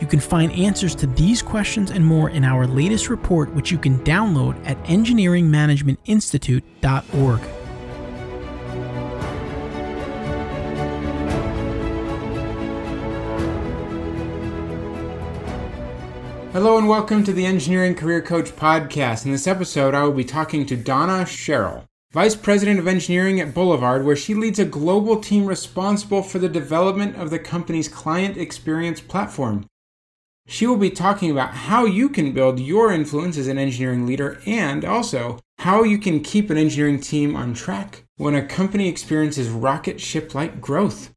You can find answers to these questions and more in our latest report, which you can download at engineeringmanagementinstitute.org. Hello and welcome to the Engineering Career Coach Podcast. In this episode, I will be talking to Dana Sherrell, Vice President of Engineering at Boulevard, where she leads a global team responsible for the development of the company's client experience platform. She will be talking about how you can build your influence as an engineering leader and also how you can keep an engineering team on track when a company experiences rocket ship like growth.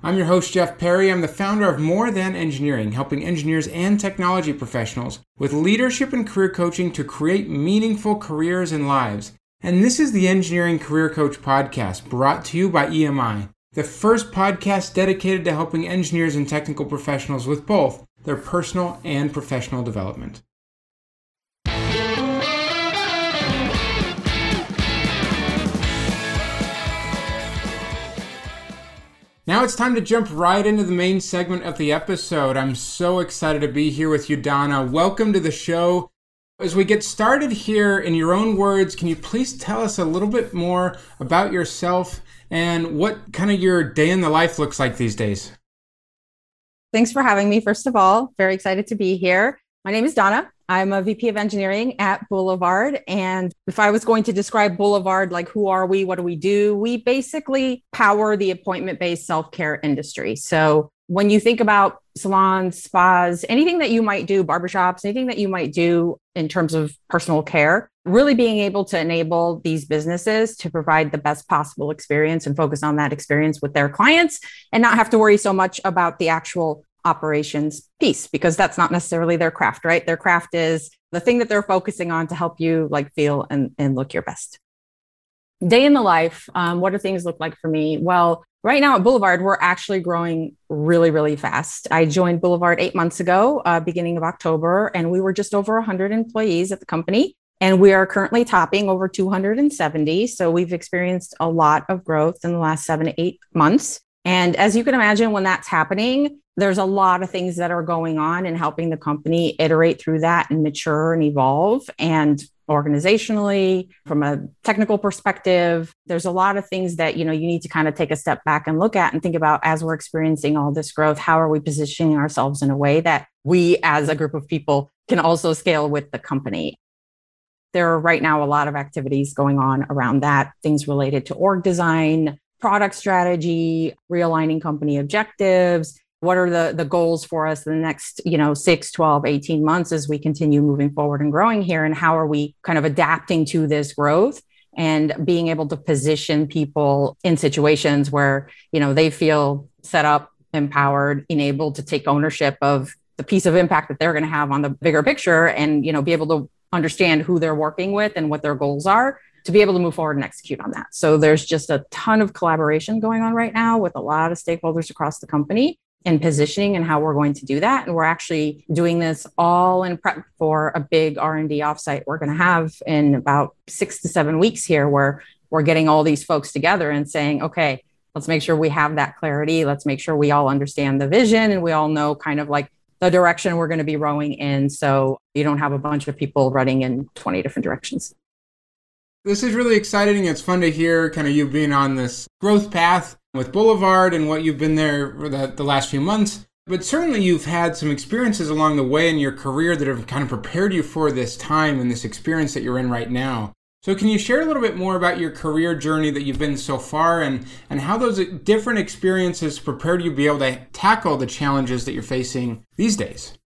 I'm your host, Jeff Perry. I'm the founder of More Than Engineering, helping engineers and technology professionals with leadership and career coaching to create meaningful careers and lives. And this is the Engineering Career Coach Podcast brought to you by EMI, the first podcast dedicated to helping engineers and technical professionals with both their personal and professional development. Now it's time to jump right into the main segment of the episode. I'm so excited to be here with you, Dana. Welcome to the show. As we get started here, in your own words, can you please tell us a little bit more about yourself and what kind of your day in the life looks like these days? Thanks for having me. First of all, very excited to be here. My name is Dana. I'm a VP of engineering at Boulevard. And if I was going to describe Boulevard, like who are we? What do we do? We basically power the appointment based self care industry. So when you think about salons, spas, anything that you might do, barbershops, anything that you might do in terms of personal care, really being able to enable these businesses to provide the best possible experience and focus on that experience with their clients and not have to worry so much about the actual operations piece because that's not necessarily their craft, right? Their craft is the thing that they're focusing on to help you like feel and, and look your best. Day in the life, um, what do things look like for me? Well, right now at Boulevard, we're actually growing really, really fast. I joined Boulevard eight months ago, uh, beginning of October, and we were just over 100 employees at the company. And we are currently topping over 270. So we've experienced a lot of growth in the last seven to eight months. And as you can imagine, when that's happening, there's a lot of things that are going on and helping the company iterate through that and mature and evolve. And organizationally, from a technical perspective, there's a lot of things that you know you need to kind of take a step back and look at and think about as we're experiencing all this growth. How are we positioning ourselves in a way that we, as a group of people, can also scale with the company? There are right now a lot of activities going on around that, things related to org design, product strategy, realigning company objectives. What are the, the goals for us in the next, you know, 6, 12, 18 months as we continue moving forward and growing here? And how are we kind of adapting to this growth and being able to position people in situations where, you know, they feel set up, empowered, enabled to take ownership of the piece of impact that they're going to have on the bigger picture and, you know, be able to understand who they're working with and what their goals are to be able to move forward and execute on that. So there's just a ton of collaboration going on right now with a lot of stakeholders across the company and positioning and how we're going to do that. And we're actually doing this all in prep for a big R&D offsite we're going to have in about six to seven weeks here where we're getting all these folks together and saying, okay, let's make sure we have that clarity. Let's make sure we all understand the vision and we all know kind of like the direction we're going to be rowing in. So you don't have a bunch of people running in 20 different directions. This is really exciting. It's fun to hear kind of you being on this growth path with Boulevard and what you've been there for the, the last few months. But certainly you've had some experiences along the way in your career that have kind of prepared you for this time and this experience that you're in right now. So can you share a little bit more about your career journey that you've been so far and, and how those different experiences prepared you to be able to tackle the challenges that you're facing these days?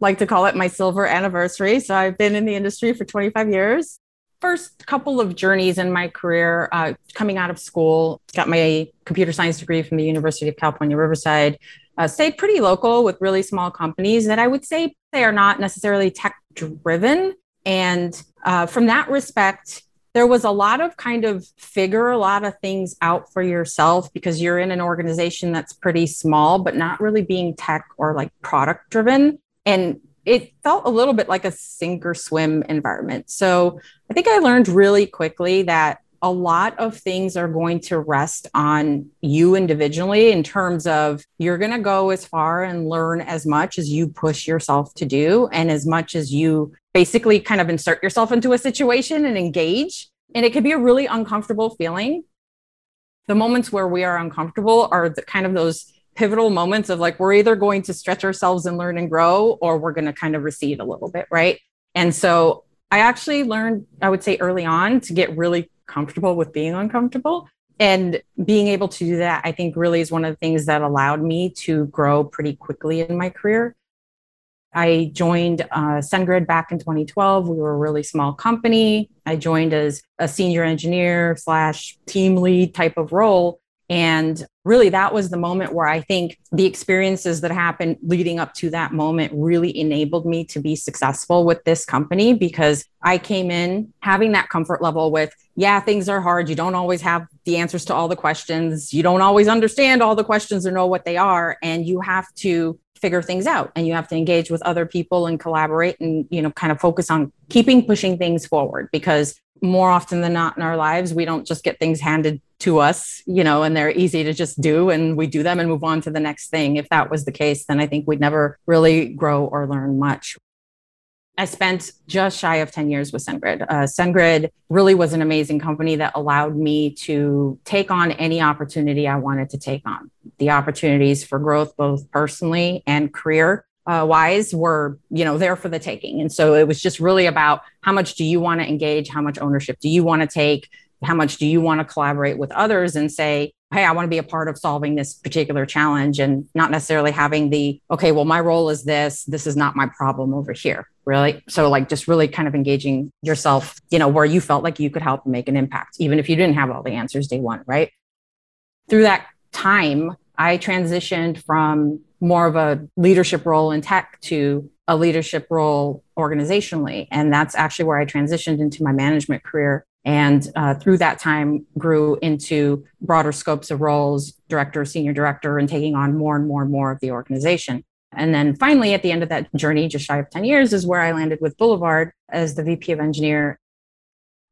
Like to call it my silver anniversary. So I've been in the industry for 25 years first couple of journeys in my career, uh, coming out of school, got my computer science degree from the University of California, Riverside. Uh, stayed pretty local with really small companies that I would say they are not necessarily tech driven. And uh, from that respect, there was a lot of kind of figure a lot of things out for yourself because you're in an organization that's pretty small, but not really being tech or like product driven. And it felt a little bit like a sink or swim environment. So I think I learned really quickly that a lot of things are going to rest on you individually in terms of you're going to go as far and learn as much as you push yourself to do and as much as you basically kind of insert yourself into a situation and engage and it could be a really uncomfortable feeling the moments where we are uncomfortable are the kind of those pivotal moments of like we're either going to stretch ourselves and learn and grow or we're going to kind of recede a little bit right and so i actually learned i would say early on to get really comfortable with being uncomfortable. And being able to do that, I think, really is one of the things that allowed me to grow pretty quickly in my career. I joined uh, back in 2012. We were a really small company. I joined as a senior engineer slash team lead type of role. And really, that was the moment where I think the experiences that happened leading up to that moment really enabled me to be successful with this company because I came in having that comfort level with, yeah, things are hard. You don't always have the answers to all the questions. You don't always understand all the questions or know what they are. And you have to figure things out and you have to engage with other people and collaborate and you know kind of focus on keeping pushing things forward because more often than not in our lives we don't just get things handed to us, you know, and they're easy to just do and we do them and move on to the next thing. If that was the case, then I think we'd never really grow or learn much. I spent just shy of 10 years with SendGrid. Uh, SendGrid really was an amazing company that allowed me to take on any opportunity I wanted to take on. The opportunities for growth, both personally and career uh, wise, were you know there for the taking. And so it was just really about how much do you want to engage, how much ownership do you want to take, how much do you want to collaborate with others and say hey i want to be a part of solving this particular challenge and not necessarily having the okay well my role is this. This is not my problem over here really? So like just really kind of engaging yourself you know where you felt like you could help make an impact even if you didn't have all the answers day one right? Through that time i transitioned from more of a leadership role in tech to a leadership role organizationally and that's actually where i transitioned into my management career and uh, through that time grew into broader scopes of roles director senior director and taking on more and more and more of the organization. And then finally at the end of that journey just shy of 10 years is where i landed with boulevard as the vp of engineer.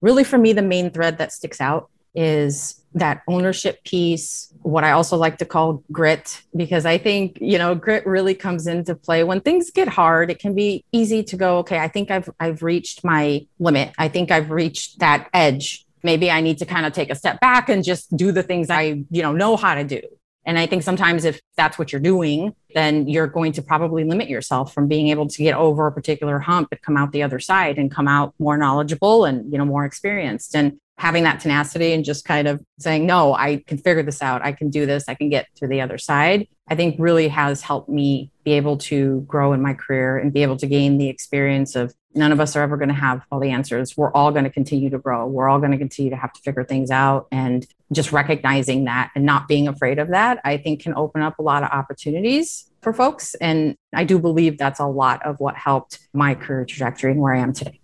Really for me the main thread that sticks out is that ownership piece, what I also like to call grit, because I think, you know, grit really comes into play when things get hard. It can be easy to go, okay, I think I've I've reached my limit. I think I've reached that edge. Maybe I need to kind of take a step back and just do the things I, you know, know how to do. And I think sometimes if that's what you're doing, then you're going to probably limit yourself from being able to get over a particular hump and come out the other side and come out more knowledgeable and, you know, more experienced. And having that tenacity and just kind of saying, no, I can figure this out. I can do this. I can get to the other side, I think really has helped me be able to grow in my career and be able to gain the experience of none of us are ever going to have all the answers. We're all going to continue to grow. We're all going to continue to have to figure things out. And just recognizing that and not being afraid of that, I think can open up a lot of opportunities for folks. And I do believe that's a lot of what helped my career trajectory and where I am today.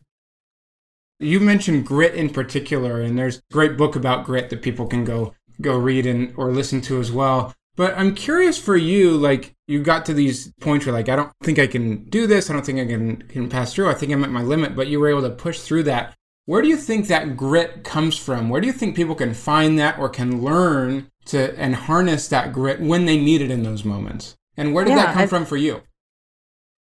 You mentioned grit in particular, and there's a great book about grit that people can go go read and or listen to as well. But I'm curious for you, like you got to these points where like I don't think I can do this, I don't think I can can pass through. I think I'm at my limit, but you were able to push through that. Where do you think that grit comes from? Where do you think people can find that or can learn to and harness that grit when they need it in those moments? And where did yeah, that come I've, from for you?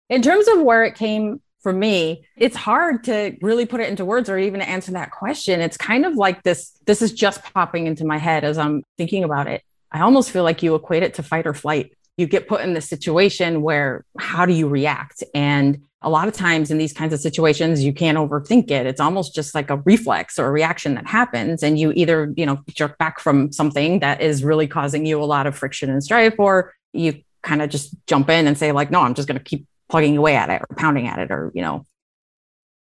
In terms of where it came for me it's hard to really put it into words or even answer that question. It's kind of like this this is just popping into my head as i'm thinking about it. I almost feel like you equate it to fight or flight. You get put in this situation where how do you react? And a lot of times in these kinds of situations you can't overthink it. It's almost just like a reflex or a reaction that happens and you either you know jerk back from something that is really causing you a lot of friction and strife or you kind of just jump in and say like no i'm just going to keep plugging away at it or pounding at it or you know.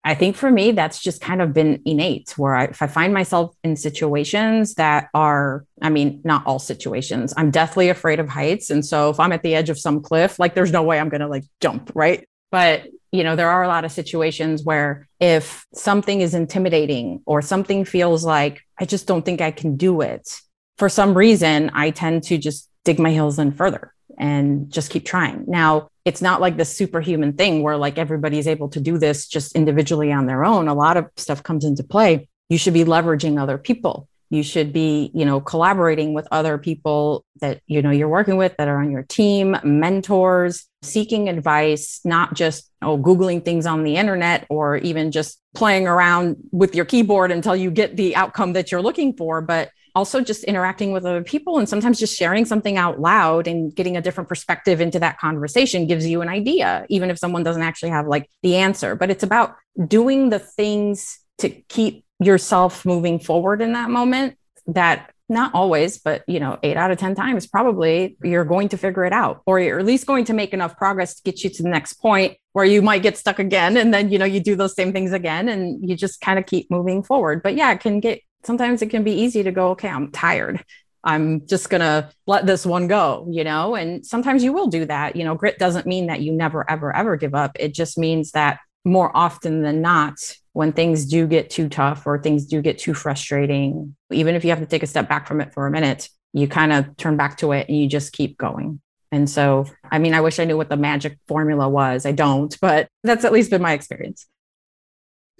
I think for me that's just kind of been innate where I, if i find myself in situations that are i mean not all situations i'm deathly afraid of heights. And so if i'm at the edge of some cliff like there's no way i'm going to like jump right? But you know, there are a lot of situations where if something is intimidating or something feels like I just don't think I can do it, for some reason, I tend to just dig my heels in further and just keep trying. Now, it's not like this superhuman thing where like everybody's able to do this just individually on their own. A lot of stuff comes into play. You should be leveraging other people you should be you know collaborating with other people that you know you're working with that are on your team mentors seeking advice not just oh googling things on the internet or even just playing around with your keyboard until you get the outcome that you're looking for but also just interacting with other people and sometimes just sharing something out loud and getting a different perspective into that conversation gives you an idea even if someone doesn't actually have like the answer. But it's about doing the things to keep yourself moving forward in that moment that not always but you know 8 out of 10 times probably you're going to figure it out or you're at least going to make enough progress to get you to the next point where you might get stuck again. And then you know you do those same things again and you just kind of keep moving forward. But yeah it can get sometimes it can be easy to go okay I'm tired I'm just going to let this one go, you know? And sometimes you will do that. You know, grit doesn't mean that you never, ever, ever give up. It just means that more often than not, when things do get too tough or things do get too frustrating, even if you have to take a step back from it for a minute, you kind of turn back to it and you just keep going. And so, I mean, I wish I knew what the magic formula was. I don't, but that's at least been my experience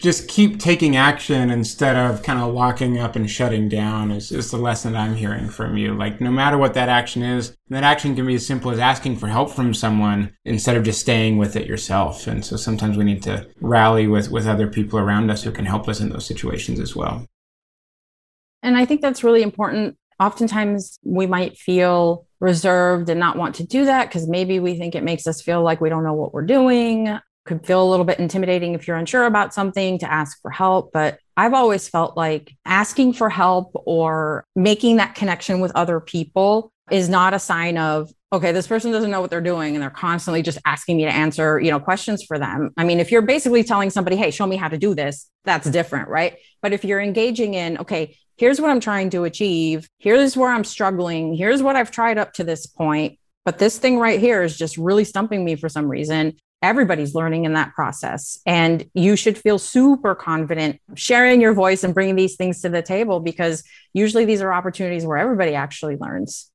just keep taking action instead of kind of locking up and shutting down is, is the lesson I'm hearing from you. Like, no matter what that action is, that action can be as simple as asking for help from someone instead of just staying with it yourself. And so sometimes we need to rally with, with other people around us who can help us in those situations as well. And I think that's really important. Oftentimes we might feel reserved and not want to do that because maybe we think it makes us feel like we don't know what we're doing could feel a little bit intimidating if you're unsure about something to ask for help. But I've always felt like asking for help or making that connection with other people is not a sign of, okay, this person doesn't know what they're doing and they're constantly just asking me to answer, you know, questions for them. I mean, if you're basically telling somebody, hey, show me how to do this, that's different, right? But if you're engaging in, okay, here's what I'm trying to achieve, here's where I'm struggling, here's what I've tried up to this point, but this thing right here is just really stumping me for some reason everybody's learning in that process. And you should feel super confident sharing your voice and bringing these things to the table because usually these are opportunities where everybody actually learns.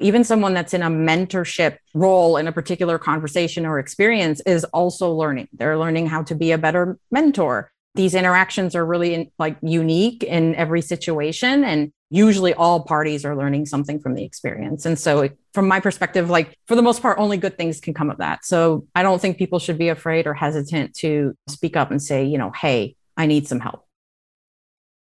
Even someone that's in a mentorship role in a particular conversation or experience is also learning. They're learning how to be a better mentor. These interactions are really like unique in every situation. And usually all parties are learning something from the experience. And so, from my perspective, like for the most part, only good things can come of that. So, I don't think people should be afraid or hesitant to speak up and say, you know, hey, I need some help.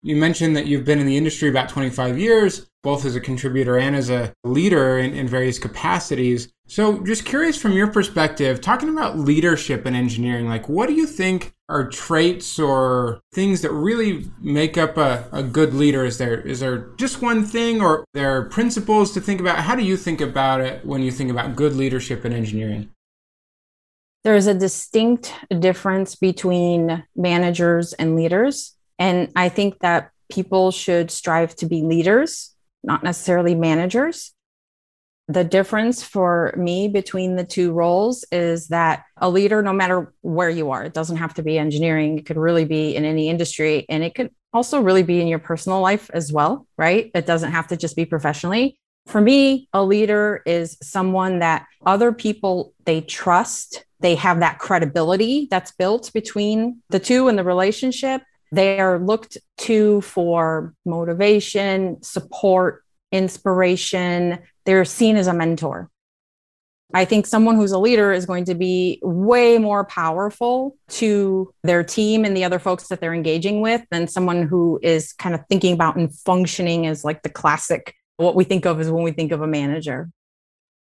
You mentioned that you've been in the industry about 25 years, both as a contributor and as a leader in, in various capacities. So, just curious from your perspective, talking about leadership in engineering, like what do you think are traits or things that really make up a, a good leader? Is there is there just one thing or there are principles to think about? How do you think about it when you think about good leadership in engineering? There's a distinct difference between managers and leaders. And I think that people should strive to be leaders, not necessarily managers. The difference for me between the two roles is that a leader, no matter where you are, it doesn't have to be engineering, it could really be in any industry, and it could also really be in your personal life as well, right? It doesn't have to just be professionally. For me, a leader is someone that other people they trust, they have that credibility that's built between the two in the relationship they are looked to for motivation, support, inspiration. They're seen as a mentor. I think someone who's a leader is going to be way more powerful to their team and the other folks that they're engaging with than someone who is kind of thinking about and functioning as like the classic, what we think of as when we think of a manager.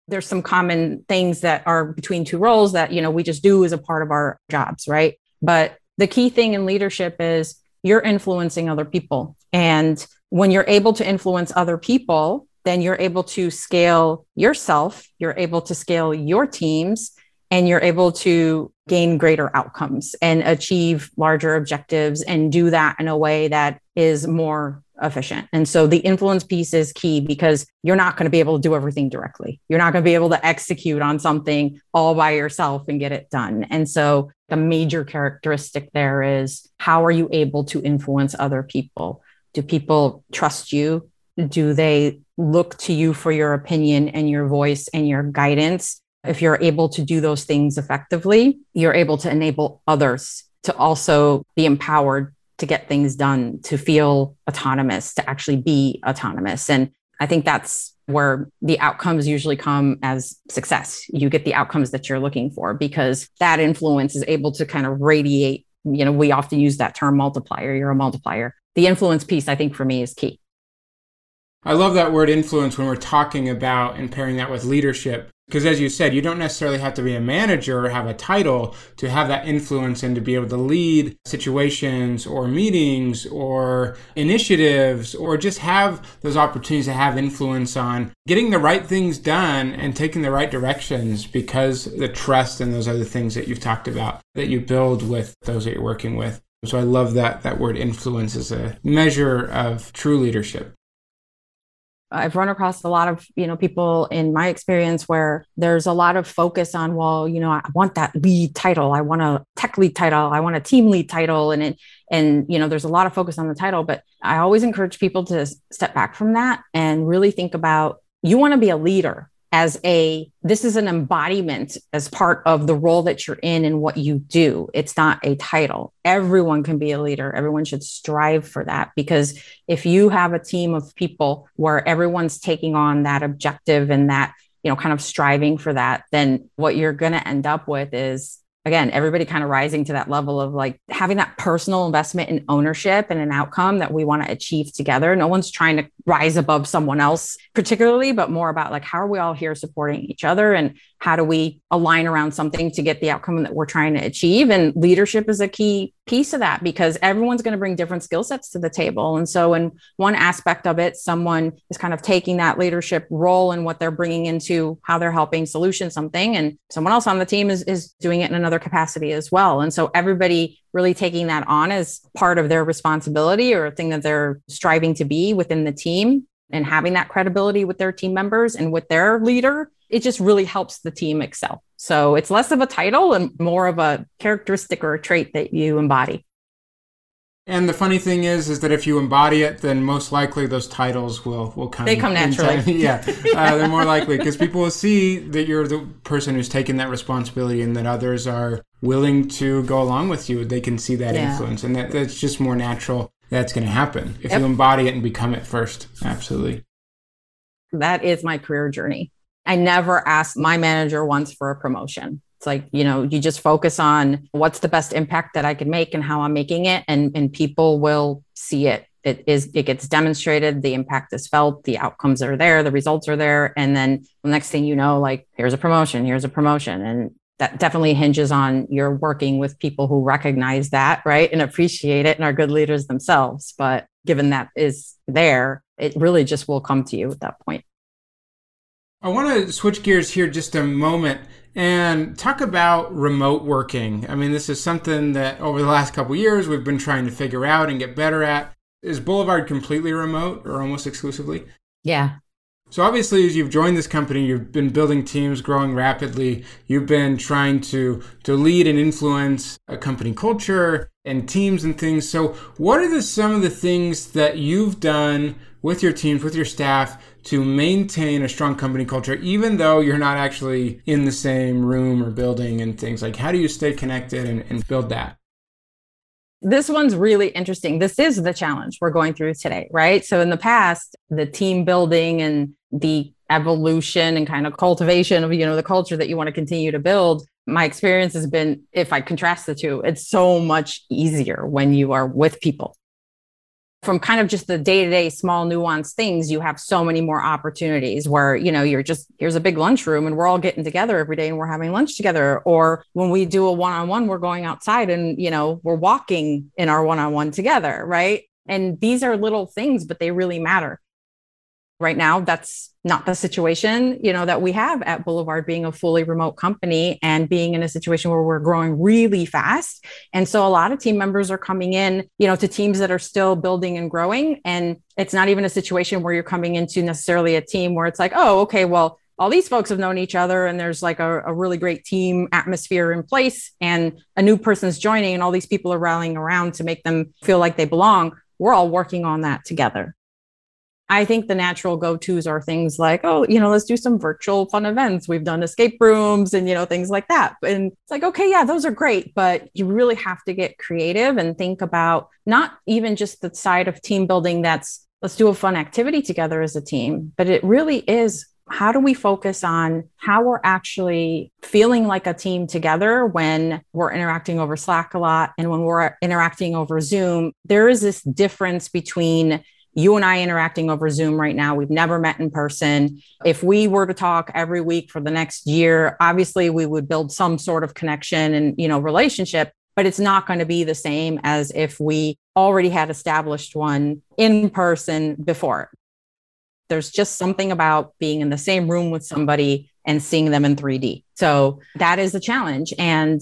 There's some common things that are between two roles that, you know, we just do as a part of our jobs, right? But the key thing in leadership is you're influencing other people. And when you're able to influence other people, then you're able to scale yourself, you're able to scale your teams, and you're able to gain greater outcomes and achieve larger objectives and do that in a way that is more efficient. And so the influence piece is key because you're not going to be able to do everything directly. You're not going to be able to execute on something all by yourself and get it done. And so the major characteristic there is how are you able to influence other people? Do people trust you? Do they look to you for your opinion and your voice and your guidance? If you're able to do those things effectively, you're able to enable others to also be empowered to get things done, to feel autonomous, to actually be autonomous. And I think that's where the outcomes usually come as success. You get the outcomes that you're looking for because that influence is able to kind of radiate. You know, we often use that term multiplier. You're a multiplier. The influence piece, I think, for me is key. I love that word influence when we're talking about and pairing that with leadership. Because as you said, you don't necessarily have to be a manager or have a title to have that influence and to be able to lead situations or meetings or initiatives or just have those opportunities to have influence on getting the right things done and taking the right directions because the trust and those other things that you've talked about that you build with those that you're working with. So I love that that word influence is a measure of true leadership. I've run across a lot of, you know, people in my experience where there's a lot of focus on, well, you know, I want that lead title. I want a tech lead title. I want a team lead title. And it, and, you know, there's a lot of focus on the title, but I always encourage people to step back from that and really think about you want to be a leader as a this is an embodiment as part of the role that you're in and what you do. It's not a title. Everyone can be a leader. Everyone should strive for that because if you have a team of people where everyone's taking on that objective and that you know kind of striving for that then what you're going to end up with is again, everybody kind of rising to that level of like having that personal investment in ownership and an outcome that we want to achieve together. No one's trying to rise above someone else, particularly, but more about like how are we all here supporting each other and how do we align around something to get the outcome that we're trying to achieve? And leadership is a key piece of that because everyone's going to bring different skill sets to the table. And so, in one aspect of it, someone is kind of taking that leadership role and what they're bringing into how they're helping solution something, and someone else on the team is, is doing it in another capacity as well. And so, everybody really taking that on as part of their responsibility or a thing that they're striving to be within the team and having that credibility with their team members and with their leader it just really helps the team excel. So it's less of a title and more of a characteristic or a trait that you embody. And the funny thing is, is that if you embody it, then most likely those titles will will come. They come naturally. yeah, uh, they're more likely because people will see that you're the person who's taking that responsibility, and that others are willing to go along with you. They can see that yeah. influence, and that that's just more natural. That's going to happen if yep. you embody it and become it first. Absolutely. That is my career journey. I never asked my manager once for a promotion. It's like, you know, you just focus on what's the best impact that I can make and how I'm making it and and people will see it. It is it gets demonstrated, the impact is felt, the outcomes are there, the results are there and then the next thing you know like here's a promotion, here's a promotion and that definitely hinges on you're working with people who recognize that, right? And appreciate it and are good leaders themselves, but given that is there, it really just will come to you at that point. I want to switch gears here just a moment and talk about remote working. I mean, this is something that over the last couple years we've been trying to figure out and get better at. Is Boulevard completely remote or almost exclusively? Yeah. So obviously, as you've joined this company, you've been building teams, growing rapidly. You've been trying to to lead and influence a company culture and teams and things. So, what are the some of the things that you've done with your teams, with your staff, to maintain a strong company culture, even though you're not actually in the same room or building and things like how do you stay connected and, and build that? This one's really interesting. This is the challenge we're going through today, right? So, in the past, the team building and the evolution and kind of cultivation of you know the culture that you want to continue to build my experience has been if i contrast the two it's so much easier when you are with people from kind of just the day-to-day small nuanced things you have so many more opportunities where you know you're just here's a big lunchroom and we're all getting together every day and we're having lunch together. Or when we do a one-on-one we're going outside and you know we're walking in our one-on-one together right? And these are little things but they really matter right now that's not the situation you know that we have at boulevard being a fully remote company and being in a situation where we're growing really fast. And so a lot of team members are coming in you know to teams that are still building and growing. And it's not even a situation where you're coming into necessarily a team where it's like oh okay well all these folks have known each other and there's like a, a, really great team atmosphere in place and a new person's joining and all these people are rallying around to make them feel like they belong. We're all working on that together I think the natural go tos are things like, oh, you know, let's do some virtual fun events. We've done escape rooms and, you know, things like that. And it's like, okay, yeah, those are great. But you really have to get creative and think about not even just the side of team building that's let's do a fun activity together as a team, but it really is how do we focus on how we're actually feeling like a team together when we're interacting over Slack a lot and when we're interacting over Zoom? There is this difference between you and I interacting over Zoom right now. We've never met in person. If we were to talk every week for the next year, obviously we would build some sort of connection and, you know, relationship, but it's not going to be the same as if we already had established one in person before. There's just something about being in the same room with somebody and seeing them in 3D. So that is a challenge. And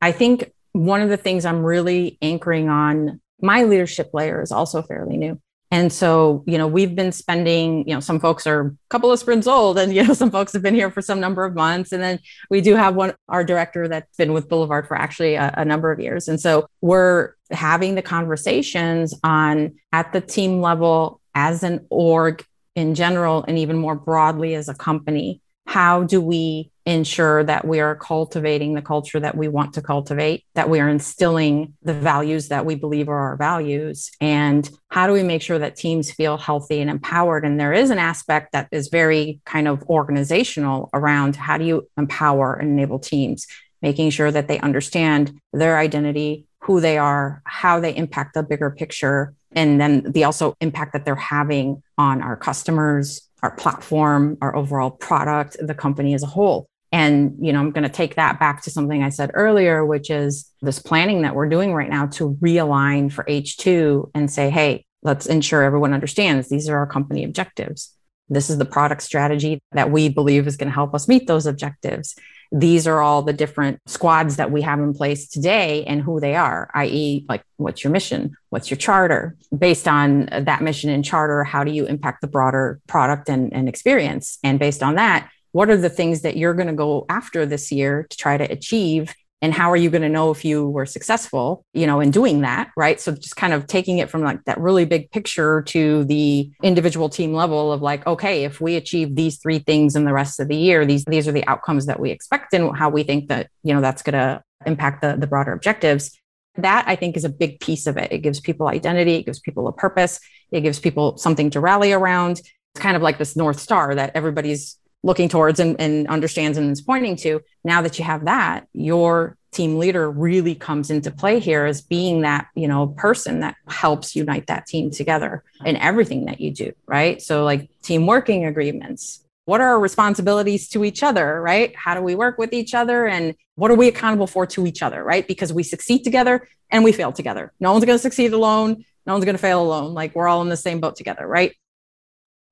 I think one of the things I'm really anchoring on my leadership layer is also fairly new. And so, you know, we've been spending, you know, some folks are a couple of sprints old and, you know, some folks have been here for some number of months. And then we do have one, our director that's been with Boulevard for actually a, a number of years. And so we're having the conversations on at the team level as an org in general, and even more broadly as a company. How do we ensure that we are cultivating the culture that we want to cultivate, that we are instilling the values that we believe are our values? And how do we make sure that teams feel healthy and empowered? And there is an aspect that is very kind of organizational around how do you empower and enable teams, making sure that they understand their identity, who they are, how they impact the bigger picture, and then the also impact that they're having on our customers, our platform, our overall product, the company as a whole. And, you know, I'm going to take that back to something I said earlier, which is this planning that we're doing right now to realign for H2 and say, hey, let's ensure everyone understands these are our company objectives. This is the product strategy that we believe is going to help us meet those objectives. These are all the different squads that we have in place today and who they are, i.e., like what's your mission? What's your charter? Based on that mission and charter, how do you impact the broader product and, and experience? And based on that, what are the things that you're going to go after this year to try to achieve? And how are you going to know if you were successful you know in doing that right? So just kind of taking it from like that really big picture to the individual team level of like okay if we achieve these three things in the rest of the year these these are the outcomes that we expect and how we think that you know that's going to impact the, the broader objectives. That i think is a big piece of it. It gives people identity it gives people a purpose it gives people something to rally around. It's kind of like this north star that everybody's looking towards and, and understands and is pointing to. Now that you have that, your team leader really comes into play here as being that you know person that helps unite that team together in everything that you do right? So like team working agreements. What are our responsibilities to each other right? How do we work with each other? And what are we accountable for to each other right? Because we succeed together and we fail together. No one's going to succeed alone. No one's going to fail alone. Like we're all in the same boat together right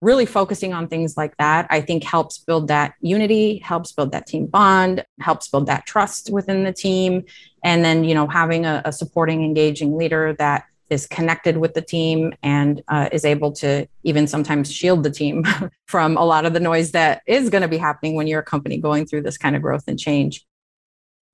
really focusing on things like that, I think helps build that unity, helps build that team bond, helps build that trust within the team. And then, you know, having a, a supporting, engaging leader that is connected with the team and uh, is able to even sometimes shield the team from a lot of the noise that is going to be happening when you're a company going through this kind of growth and change.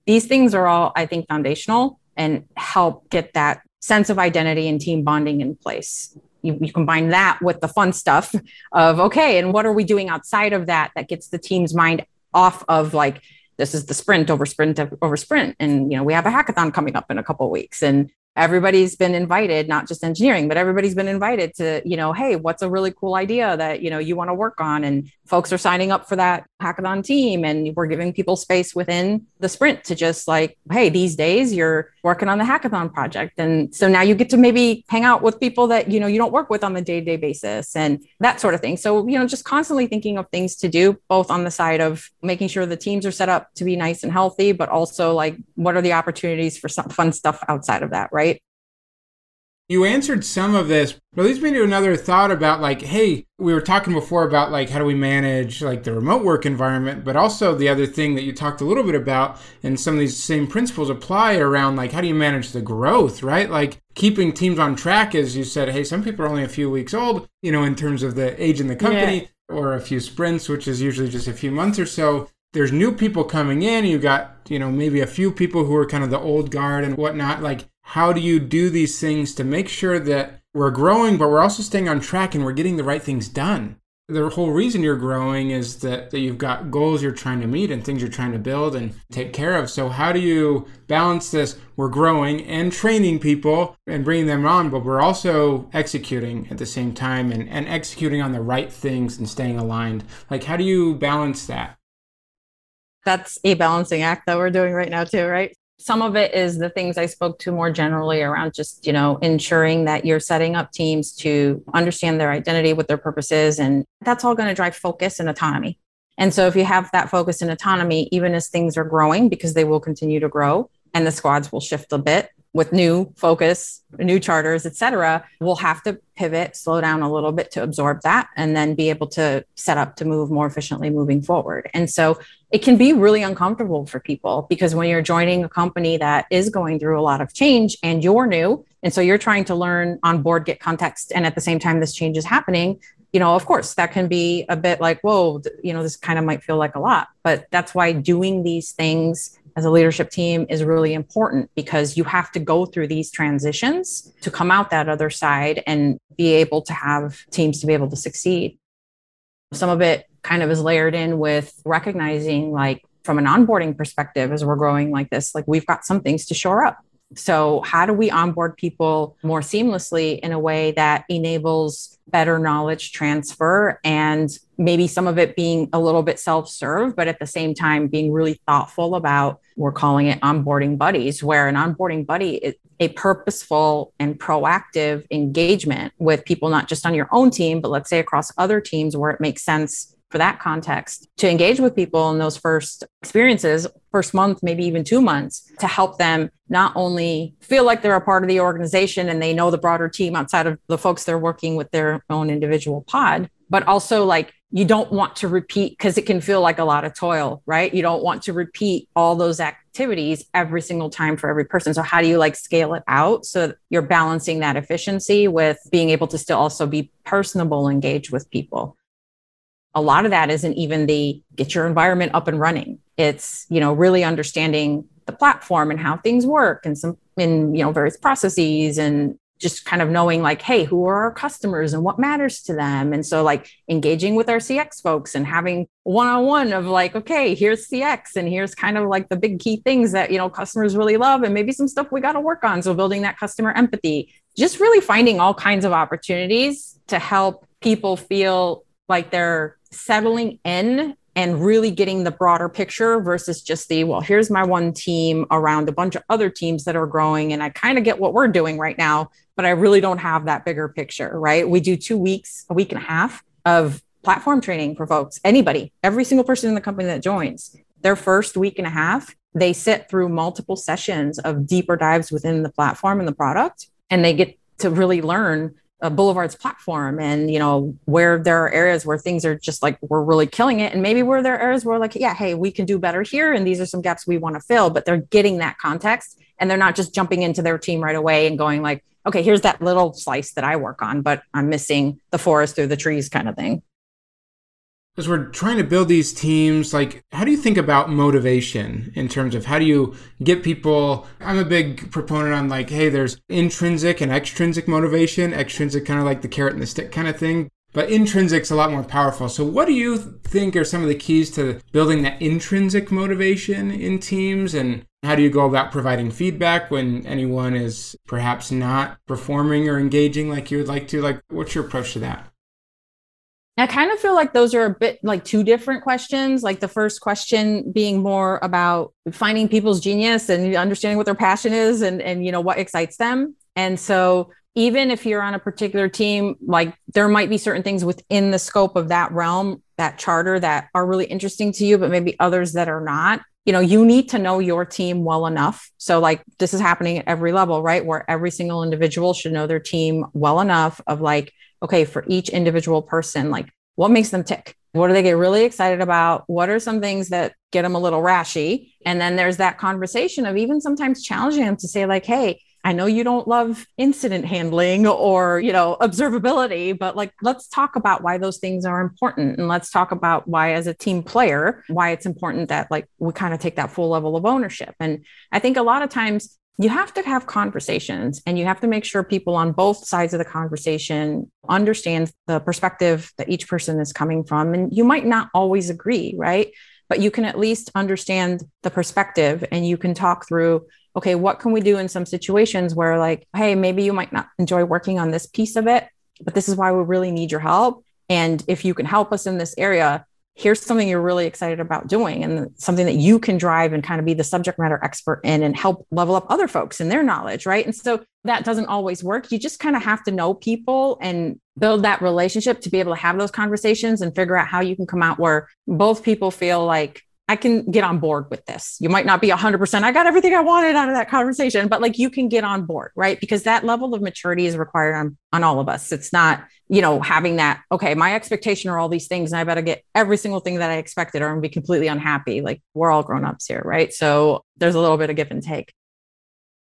These things are all, I think, foundational and help get that sense of identity and team bonding in place you, you, combine that with the fun stuff of okay and what are we doing outside of that that gets the team's mind off of like this is the sprint over sprint over sprint. And you know we have a hackathon coming up in a couple weeks. And everybody's been invited not just engineering but everybody's been invited to you know hey what's a really cool idea that you know you want to work on? And folks are signing up for that hackathon team and we're giving people space within the sprint to just like hey these days you're working on the hackathon project. And so now you get to maybe hang out with people that you know you don't work with on the day-to-day basis and that sort of thing. So you know just constantly thinking of things to do both on the side of making sure the teams are set up to be nice and healthy but also like what are the opportunities for some fun stuff outside of that right You answered some of this, but it leads me to another thought about like, hey, we were talking before about like how do we manage like the remote work environment, but also the other thing that you talked a little bit about, and some of these same principles apply around like how do you manage the growth, right? Like keeping teams on track, as you said, hey, some people are only a few weeks old, you know, in terms of the age in the company, yeah. or a few sprints, which is usually just a few months or so there's new people coming in you got you know maybe a few people who are kind of the old guard and whatnot like how do you do these things to make sure that we're growing, but we're also staying on track and we're getting the right things done? The whole reason you're growing is that, that you've got goals you're trying to meet and things you're trying to build and take care of. So, how do you balance this? We're growing and training people and bringing them on, but we're also executing at the same time and, and executing on the right things and staying aligned. Like, how do you balance that? That's a balancing act that we're doing right now, too, right? Some of it is the things I spoke to more generally around just, you know, ensuring that you're setting up teams to understand their identity, what their purpose is. And that's all going to drive focus and autonomy. And so if you have that focus and autonomy, even as things are growing, because they will continue to grow and the squads will shift a bit, with new focus, new charters, et cetera, we'll have to pivot, slow down a little bit to absorb that, and then be able to set up to move more efficiently moving forward. And so it can be really uncomfortable for people because when you're joining a company that is going through a lot of change and you're new, and so you're trying to learn on board, get context, and at the same time, this change is happening. You know, of course, that can be a bit like, whoa, you know, this kind of might feel like a lot, but that's why doing these things as a leadership team is really important because you have to go through these transitions to come out that other side and be able to have teams to be able to succeed. Some of it kind of is layered in with recognizing, like, from an onboarding perspective, as we're growing like this, like, we've got some things to shore up. So, how do we onboard people more seamlessly in a way that enables better knowledge transfer and maybe some of it being a little bit self serve, but at the same time being really thoughtful about, we're calling it onboarding buddies, where an onboarding buddy is a purposeful and proactive engagement with people, not just on your own team, but let's say across other teams where it makes sense for that context to engage with people in those first experiences, first month, maybe even two months, to help them not only feel like they're a part of the organization and they know the broader team outside of the folks they're working with their own individual pod, but also like you don't want to repeat because it can feel like a lot of toil, right? You don't want to repeat all those activities every single time for every person. So, how do you like scale it out so you're balancing that efficiency with being able to still also be personable, engage with people? A lot of that isn't even the get your environment up and running. It's, you know, really understanding the platform and how things work and some in, you know, various processes and just kind of knowing like, hey, who are our customers and what matters to them? And so like engaging with our CX folks and having one-on-one of like, okay, here's CX and here's kind of like the big key things that, you know, customers really love and maybe some stuff we got to work on. So building that customer empathy, just really finding all kinds of opportunities to help people feel like they're settling in and really getting the broader picture versus just the well here's my one team around a bunch of other teams that are growing and i kind of get what we're doing right now but i really don't have that bigger picture right? We do two weeks a week and a half of platform training for folks anybody every single person in the company that joins. Their first week and a half they sit through multiple sessions of deeper dives within the platform and the product and they get to really learn uh, Boulevard's platform and you know where there are areas where things are just like we're really killing it. And maybe where there are areas where like yeah hey we can do better here and these are some gaps we want to fill but they're getting that context and they're not just jumping into their team right away and going like okay here's that little slice that I work on but I'm missing the forest through the trees kind of thing as we're trying to build these teams, like how do you think about motivation in terms of how do you get people? I'm a big proponent on like, hey, there's intrinsic and extrinsic motivation. Extrinsic kind of like the carrot and the stick kind of thing. But intrinsic's a lot more powerful. So what do you think are some of the keys to building that intrinsic motivation in teams and how do you go about providing feedback when anyone is perhaps not performing or engaging like you would like to? Like what's your approach to that? I kind of feel like those are a bit like two different questions. Like the first question being more about finding people's genius and understanding what their passion is and, and you know what excites them. And so even if you're on a particular team, like there might be certain things within the scope of that realm, that charter that are really interesting to you, but maybe others that are not you know, you need to know your team well enough. So, like, this is happening at every level, right? Where every single individual should know their team well enough of like, okay, for each individual person, like, what makes them tick? What do they get really excited about? What are some things that get them a little rashy? And then there's that conversation of even sometimes challenging them to say, like, hey, I know you don't love incident handling or, you know, observability, but like let's talk about why those things are important and let's talk about why as a team player, why it's important that like we kind of take that full level of ownership. And I think a lot of times you have to have conversations and you have to make sure people on both sides of the conversation understand the perspective that each person is coming from and you might not always agree, right? But you can at least understand the perspective and you can talk through okay, what can we do in some situations where, like, hey, maybe you might not enjoy working on this piece of it, but this is why we really need your help. And if you can help us in this area, here's something you're really excited about doing and something that you can drive and kind of be the subject matter expert in and help level up other folks in their knowledge. Right. And so that doesn't always work. You just kind of have to know people and build that relationship to be able to have those conversations and figure out how you can come out where both people feel like I can get on board with this. You might not be 100%. I got everything I wanted out of that conversation, but like you can get on board, right? Because that level of maturity is required on, on all of us. It's not, you know, having that, okay, my expectation are all these things and I better get every single thing that I expected or I'm to be completely unhappy. Like we're all grown ups here, right? So there's a little bit of give and take.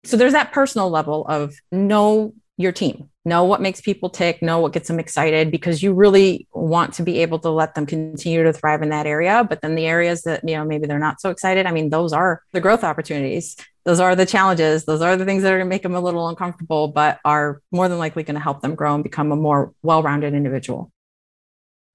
So there's that personal level of know your team know what makes people tick, know what gets them excited, because you really want to be able to let them continue to thrive in that area. But then the areas that, you know, maybe they're not so excited, I mean, those are the growth opportunities. Those are the challenges. Those are the things that are going to make them a little uncomfortable, but are more than likely going to help them grow and become a more well rounded individual.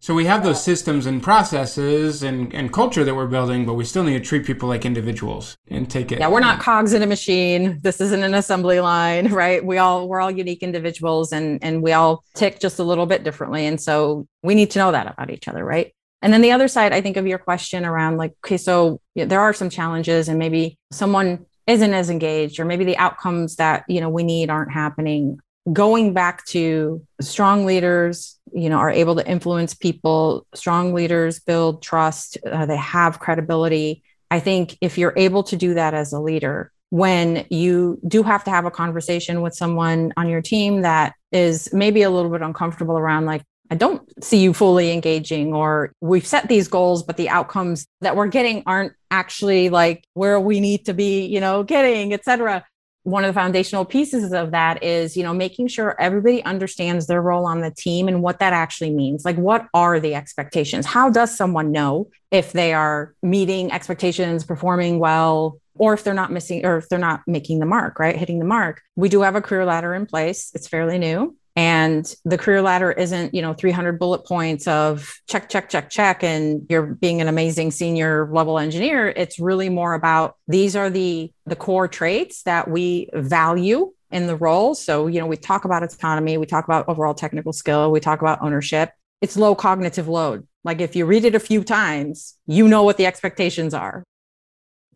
So we have those systems and processes and, and culture that we're building, but we still need to treat people like individuals and take it. Yeah, we're not cogs in a machine. This isn't an assembly line, right? We all we're all unique individuals and and we all tick just a little bit differently. And so we need to know that about each other, right? And then the other side, I think of your question around like, okay, so there are some challenges and maybe someone isn't as engaged or maybe the outcomes that you know we need aren't happening going back to strong leaders you know are able to influence people. Strong leaders build trust. Uh, they have credibility. I think if you're able to do that as a leader when you do have to have a conversation with someone on your team that is maybe a little bit uncomfortable around like I don't see you fully engaging, or we've set these goals, but the outcomes that we're getting aren't actually like where we need to be, you know, getting, et cetera one of the foundational pieces of that is you know making sure everybody understands their role on the team and what that actually means. Like what are the expectations? How does someone know if they are meeting expectations performing well or if they're not missing or if they're not making the mark right? Hitting the mark. We do have a career ladder in place. It's fairly new and the career ladder isn't you know 300 bullet points of check check check check and you're being an amazing senior level engineer. It's really more about these are the the core traits that we value in the role. So you know we talk about autonomy we talk about overall technical skill we talk about ownership. It's low cognitive load. Like if you read it a few times you know what the expectations are.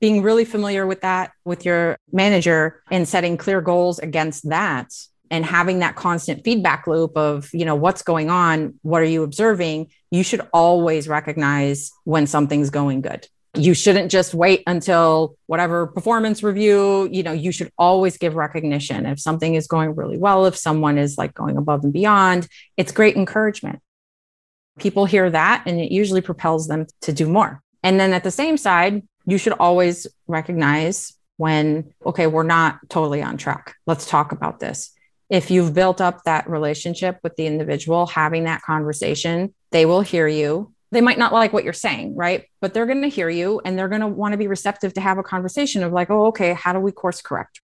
Being really familiar with that with your manager and setting clear goals against that and having that constant feedback loop of you know what's going on what are you observing you should always recognize when something's going good. You shouldn't just wait until whatever performance review you know you should always give recognition. If something is going really well if someone is like going above and beyond it's great encouragement. People hear that and it usually propels them to do more. And then at the same side you should always recognize when okay we're not totally on track. Let's talk about this if you've built up that relationship with the individual, having that conversation, they will hear you. They might not like what you're saying, right? But they're going to hear you and they're going to want to be receptive to have a conversation of like, oh, okay, how do we course correct?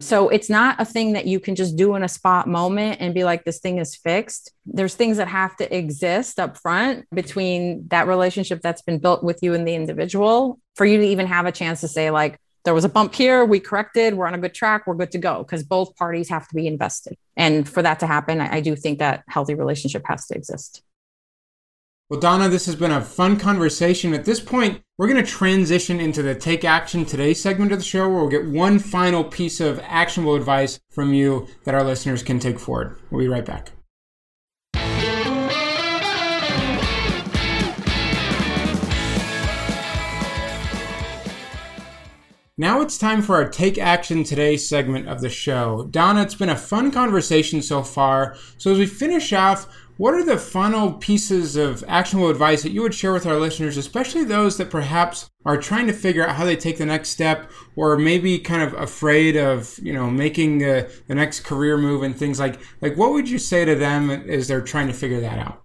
So it's not a thing that you can just do in a spot moment and be like, this thing is fixed. There's things that have to exist up front between that relationship that's been built with you and the individual for you to even have a chance to say, like, there was a bump here we corrected we're on a good track we're good to go because both parties have to be invested. And for that to happen I, do think that healthy relationship has to exist. Well Dana this has been a fun conversation. At this point we're going to transition into the take action today segment of the show where we'll get one final piece of actionable advice from you that our listeners can take forward. We'll be right back Now it's time for our Take Action Today segment of the show. Dana, it's been a fun conversation so far. So as we finish off, what are the final pieces of actionable advice that you would share with our listeners, especially those that perhaps are trying to figure out how they take the next step or maybe kind of afraid of, you know, making the, the next career move and things like like what would you say to them as they're trying to figure that out?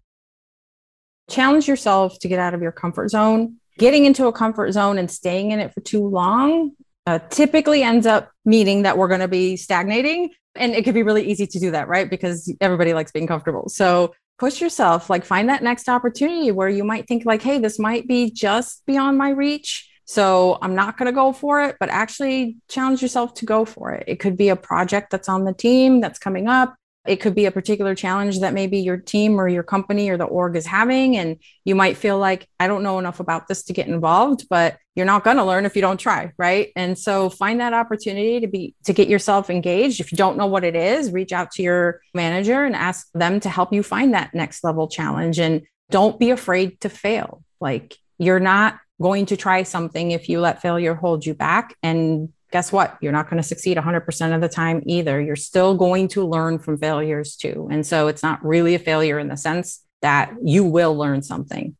Challenge yourself to get out of your comfort zone getting into a comfort zone and staying in it for too long uh, typically ends up meaning that we're going to be stagnating. And it could be really easy to do that, right? Because everybody likes being comfortable. So push yourself, like find that next opportunity where you might think, like, hey, this might be just beyond my reach. So I'm not going to go for it, but actually challenge yourself to go for it. It could be a project that's on the team that's coming up. It could be a particular challenge that maybe your team or your company or the org is having. And you might feel like, I don't know enough about this to get involved, but you're not going to learn if you don't try. Right. And so find that opportunity to be, to get yourself engaged. If you don't know what it is, reach out to your manager and ask them to help you find that next level challenge. And don't be afraid to fail. Like you're not going to try something if you let failure hold you back. And guess what? You're not going to succeed 100% of the time either. You're still going to learn from failures too. And so it's not really a failure in the sense that you will learn something.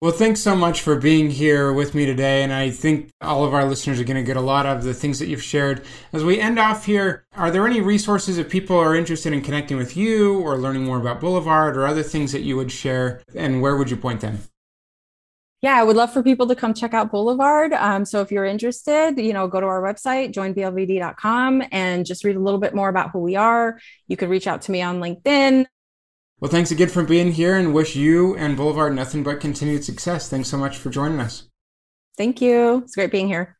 Well, thanks so much for being here with me today. And I think all of our listeners are going to get a lot of the things that you've shared. As we end off here, are there any resources if people are interested in connecting with you or learning more about Boulevard or other things that you would share? And where would you point them? Yeah, I would love for people to come check out Boulevard. Um, so if you're interested, you know, go to our website, joinblvd.com, and just read a little bit more about who we are. You could reach out to me on LinkedIn. Well, thanks again for being here and wish you and Boulevard nothing but continued success. Thanks so much for joining us. Thank you. It's great being here.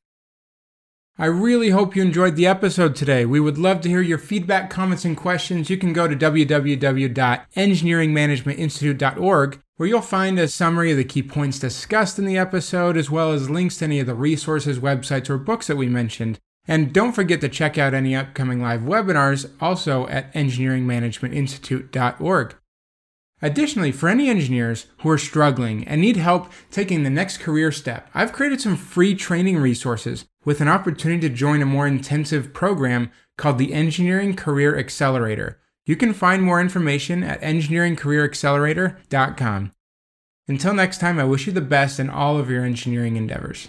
I really hope you enjoyed the episode today. We would love to hear your feedback, comments, and questions. You can go to www.engineeringmanagementinstitute.org where you'll find a summary of the key points discussed in the episode, as well as links to any of the resources, websites, or books that we mentioned. And don't forget to check out any upcoming live webinars also at engineeringmanagementinstitute.org. Additionally, for any engineers who are struggling and need help taking the next career step, I've created some free training resources with an opportunity to join a more intensive program called the Engineering Career Accelerator. You can find more information at engineeringcareeraccelerator.com. Until next time, I wish you the best in all of your engineering endeavors.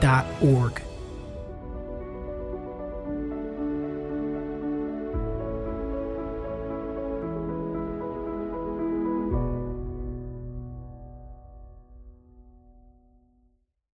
engineeringmanagementinstitute.org.